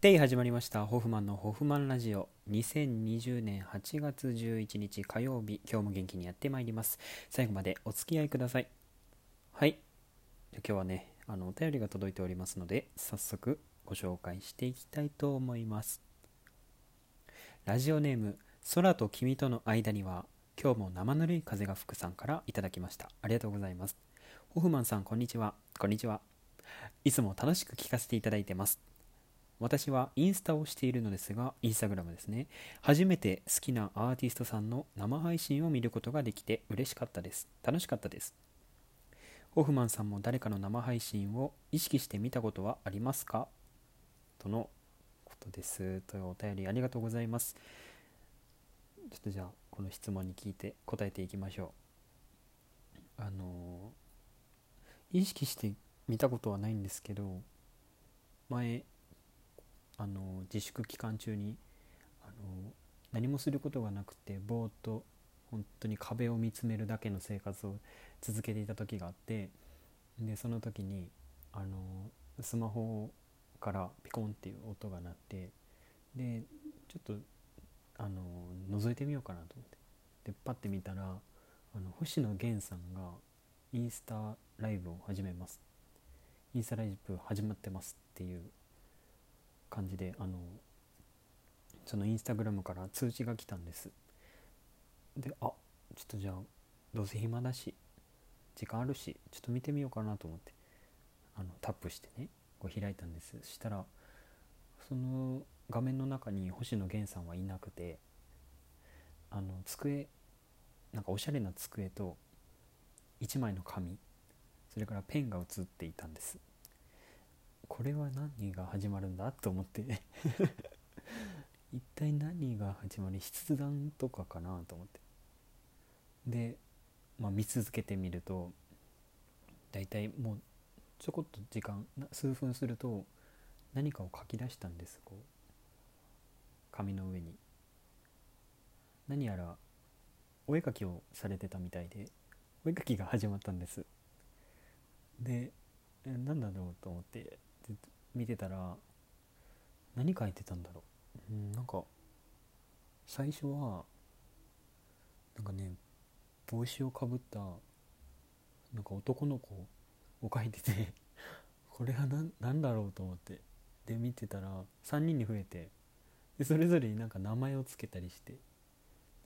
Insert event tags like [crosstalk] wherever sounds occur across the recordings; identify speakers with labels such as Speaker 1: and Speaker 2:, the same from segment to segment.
Speaker 1: で始まりました。ホフマンのホフマンラジオ。2020年8月11日火曜日。今日も元気にやってまいります。最後までお付き合いください。はい。じゃ今日はねあのお便りが届いておりますので早速ご紹介していきたいと思います。ラジオネーム空と君との間には今日も生ぬるい風が吹くさんからいただきました。ありがとうございます。ホフマンさんこんにちは。こんにちは。いつも楽しく聞かせていただいてます。私はインスタをしているのですが、インスタグラムですね。初めて好きなアーティストさんの生配信を見ることができて嬉しかったです。楽しかったです。ホフマンさんも誰かの生配信を意識してみたことはありますか？とのことです。というお便りありがとうございます。ちょっとじゃあ、この質問に聞いて答えていきましょう。あの意識してみたことはないんですけど、前、あの自粛期間中にあの何もすることがなくてぼーっと本当に壁を見つめるだけの生活を続けていた時があってでその時にあのスマホからピコンっていう音が鳴ってでちょっとあの覗いてみようかなと思って。でパッて見たらあの星野源さんがインスタライブを始めます。インスタライブ始まってますっていう感じであのそのインスタグラムから通知が来たんです。であちょっとじゃあどうせ暇だし時間あるしちょっと見てみようかなと思ってあのタップしてねこう開いたんです。したらその画面の中に星野源さんはいなくてあの机なんかおしゃれな机と1枚の紙それからペンが写っていたんです。これは何が始まるんだと思って。[laughs] 一体何が始まり筆談とかかなと思って。で、まあ、見続けてみると大体もうちょこっと時間数分すると何かを書き出したんですこう。紙の上に。何やらお絵かきをされてたみたいでお絵かきが始まったんです。で何だろうと思って。見てたら何書いてたんだろう、うん、なんか最初はなんかね帽子をかぶったなんか男の子を描いてて [laughs] これは何何だろうと思ってで見てたら3人に増えてでそれぞれになんか名前を付けたりして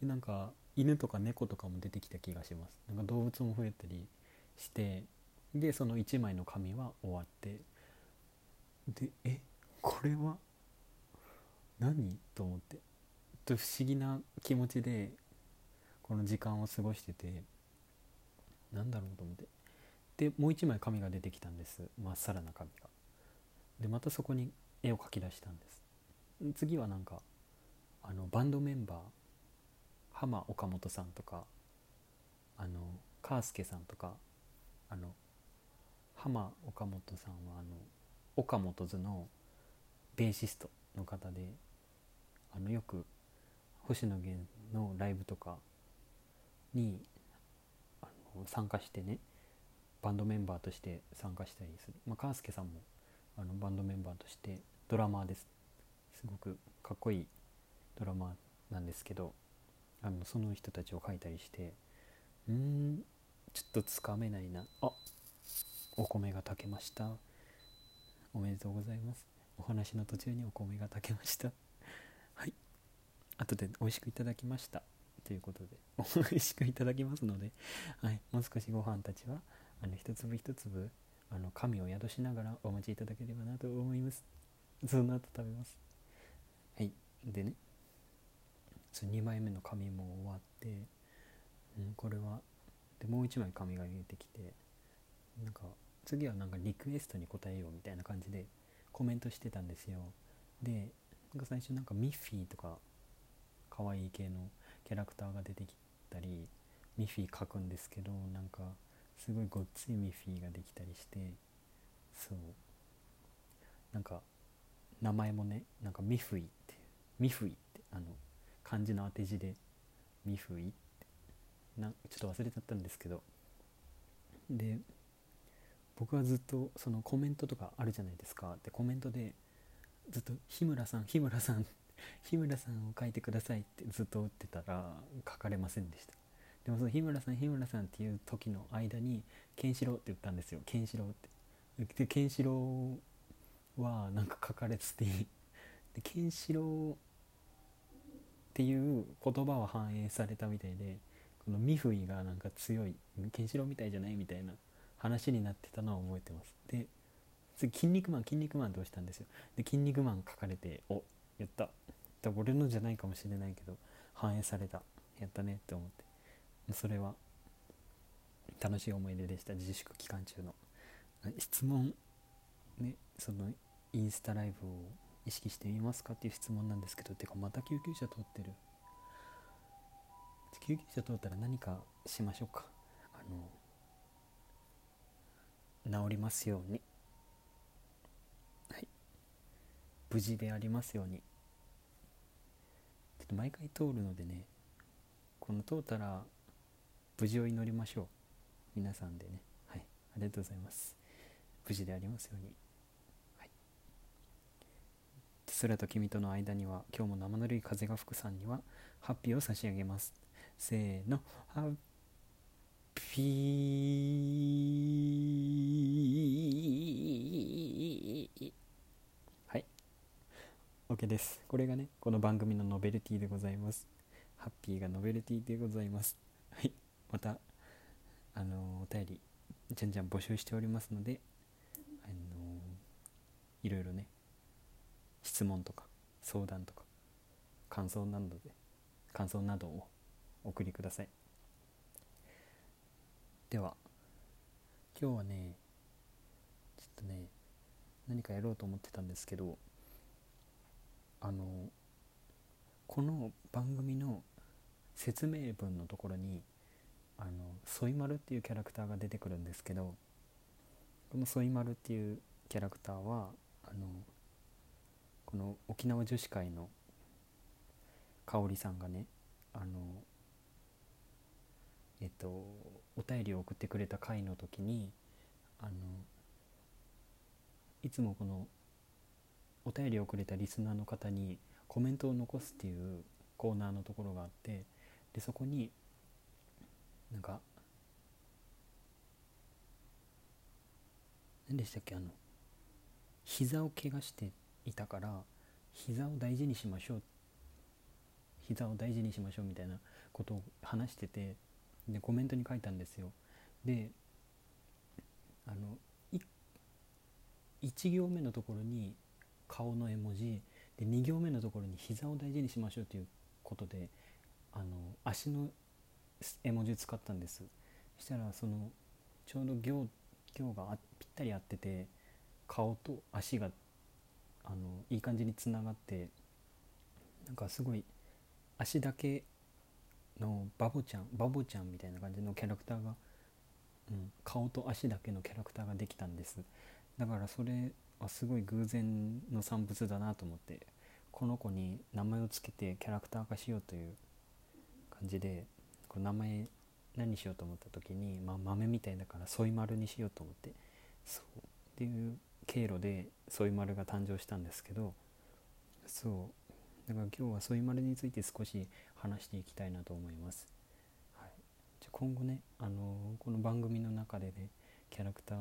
Speaker 1: でなんか犬とか猫とかも出てきた気がします。なんか動物も増えたりしてでその1枚の紙は終わってでえこれは何？と思って。と不思議な気持ちでこの時間を過ごしててなんだろうと思って。でもう一枚紙が出てきたんです。まっさらな紙が。でまたそこに絵を描き出したんです。次はなんかあのバンドメンバー浜岡本さんとかあのカースケさんとかあの浜岡本さんはあの岡本図のベーシストの方であのよく星野源のライブとかにあの参加してねバンドメンバーとして参加したりする、まあ、川介さんもあのバンドメンバーとしてドラマーです。すごくかっこいいドラマなんですけどあのその人たちを描いたりしてうんちょっとつかめないな。あお米が炊けました。おめでとうございます。お話の途中にお米が炊けました。[laughs] はい。後で美味しくいただきました。ということで美味しくいただきますので、はい、もう少しご飯たちはあの一粒一粒あの神を宿しながらお待ちいただければなと思います。その後食べます。はい。でね。2枚目の紙も終わって、うん、これはでもう1枚紙が出てきてなんか次はなんかリクエストに答えようみたいな感じでコメントしてたんですよ。でなんか最初なんかミッフィーとか可愛い系のキャラクターが出てきたりミッフィー書くんですけどなんかすごいごっついミッフィーができたりしてそう。なんか名前もねなんかミフイってミフイってあの漢字の当て字でミフイって。なちょっと忘れちゃったんですけど。で僕はずっとそのコメントとかあるじゃないですか。でコメントでずっと「日村さん日村さん [laughs] 日村さんを書いてください」ってずっと打ってたら書かれませんでした。でもその日村さん日村さんっていう時の間に「ケンシロウ」って言ったんですよ「ケンシロウ」って。でケンシロウはなんか書かれててでケンシロウっていう言葉は反映されたみたいでこのミフイがなんか強いケンシロウみたいじゃない？みたいな話になってたのは覚えてます。で次「筋肉マン筋肉マン」どうしたんですよ。で「筋肉マン」書かれておやった。だ俺のじゃないかもしれないけど反映された。やったねって思って。それは楽しい思い出でした。自粛期間中の。質問ねそのインスタライブを意識してみますかっていう質問なんですけどてかまた救急車通ってる。救急車通ったら何かしましょうか。あの治りますように。はい。無事でありますように。ちょっと毎回通るのでねこの通ったら無事を祈りましょう。皆さんでね。はい。ありがとうございます。無事でありますように。はい。空と君との間には今日も生ぬるい風が吹くさんにはハッピーを差し上げます。せーの。ハッピーはい。OK です。これがねこの番組のノベルティでございます。ハッピーがノベルティでございます。はい。またあのお便りじゃんじゃん募集しておりますのであのいろいろね質問とか相談とか感想などで感想などをお送りください。では。今日はねちょっとね何かやろうと思ってたんですけどあのこの番組の説明文のところにあのソイマルっていうキャラクターが出てくるんですけどこのソイマルっていうキャラクターはあのこの沖縄女子会の香織さんがねあのえっと便りを送ってくれた回の時にあのいつもこのお便りをくれたリスナーの方にコメントを残すっていうコーナーのところがあってでそこになんか何でしたっけあの膝を怪我していたから膝を大事にしましょう膝を大事にしましょうみたいなことを話しててでコメントに書いたんですよ。であの1行目のところに顔の絵文字で2行目のところに膝を大事にしましょうということであの足の絵文字を使ったんです。そしたらそのちょうど行行がぴったり合ってて顔と足があのいい感じにつながってなんかすごい足だけのバボちゃんバボちゃんみたいな感じのキャラクターが、うん、顔と足だけのキャラクターができたんです。だからそれはすごい偶然の産物だなと思ってこの子に名前を付けてキャラクター化しようという感じでこ名前何しようと思った時に、まあ、豆みたいだからソイマルにしようと思ってそうっていう経路でソイマルが誕生したんですけどそうだから今日はソイマルについて少し話していきたいなと思います、はい、じゃ今後ね、あの、この番組の中でねキャラクター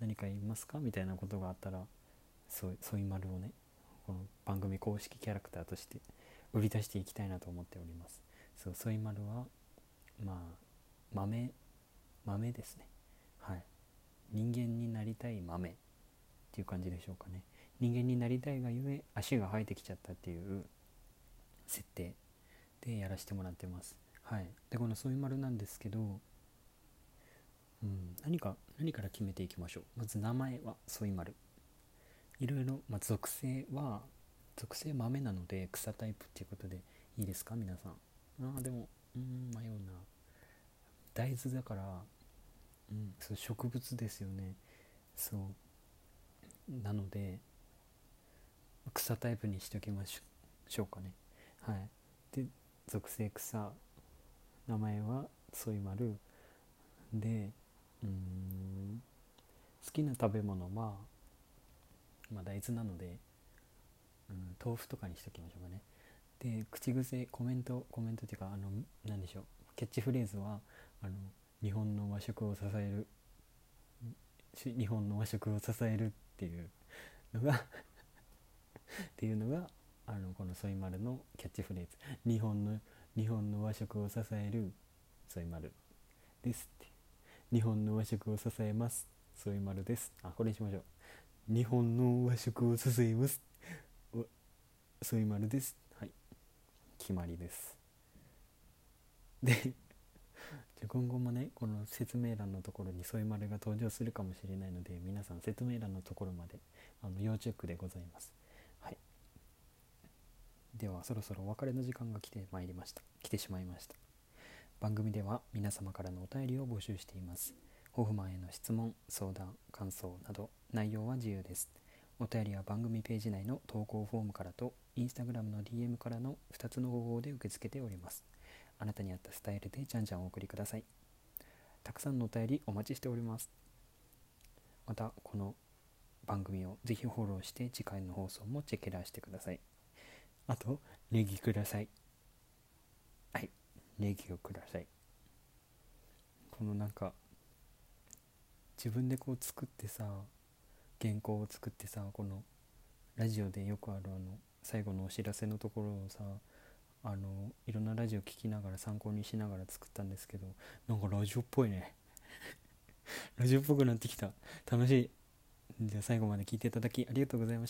Speaker 1: 何かいますか？みたいなことがあったらソイソイマルをねこの番組公式キャラクターとして売り出していきたいなと思っております。そうソイマルはまあ豆豆ですね。はい。人間になりたい豆っていう感じでしょうかね。人間になりたいがゆえ足が生えてきちゃったっていう設定でやらせてもらってます。はい。でこのソイマルなんですけどうん、何か何から決めていきましょう。まず名前はソイマルいろいろ、まあ、属性は属性豆なので草タイプっていうことでいいですか？皆さん。ああでもうん迷うな。大豆だからうんそう植物ですよね。そう。なので草タイプにしておきましょうかね。はい。で属性草。名前はソイマル。でうん好きな食べ物は、まあ、大豆なのでうん豆腐とかにしときましょうかね。で口癖コメントコメントっていうかあの何でしょう。キャッチフレーズはあの日本の和食を支える日本の和食を支えるっていうのがっていうのがあのこのソイマルのキャッチフレーズ。日本の日本の和食を支えるソイマル。ですって。日本の和食を支えます。ソイマルです。あこれにしましょう。日本の和食を支えます。ソイマルです。はい。決まりです。でじゃ今後もねこの説明欄のところにソイマルが登場するかもしれないので皆さん説明欄のところまであの要チェックでございます。ではそろそろお別れの時間が来てまいりました。来てしまいました。番組では皆様からのお便りを募集しています。ホフマンへの質問相談感想など内容は自由です。お便りは番組ページ内の投稿フォームからとインスタグラムの DM からの2つの方法で受け付けております。あなたに合ったスタイルでじゃんじゃんお送りください。たくさんのお便りお待ちしております。またこの番組をぜひフォローして次回の放送もチェックラーしてください。あとネギください。はい。ネギをください。このなんか自分でこう作ってさ原稿を作ってさこのラジオでよくあるあの最後のお知らせのところをさあのいろんなラジオ聴きながら参考にしながら作ったんですけどなんかラジオっぽいね。[laughs] ラジオっぽくなってきた。楽しい。じゃあ最後まで聞いていただきありがとうございました。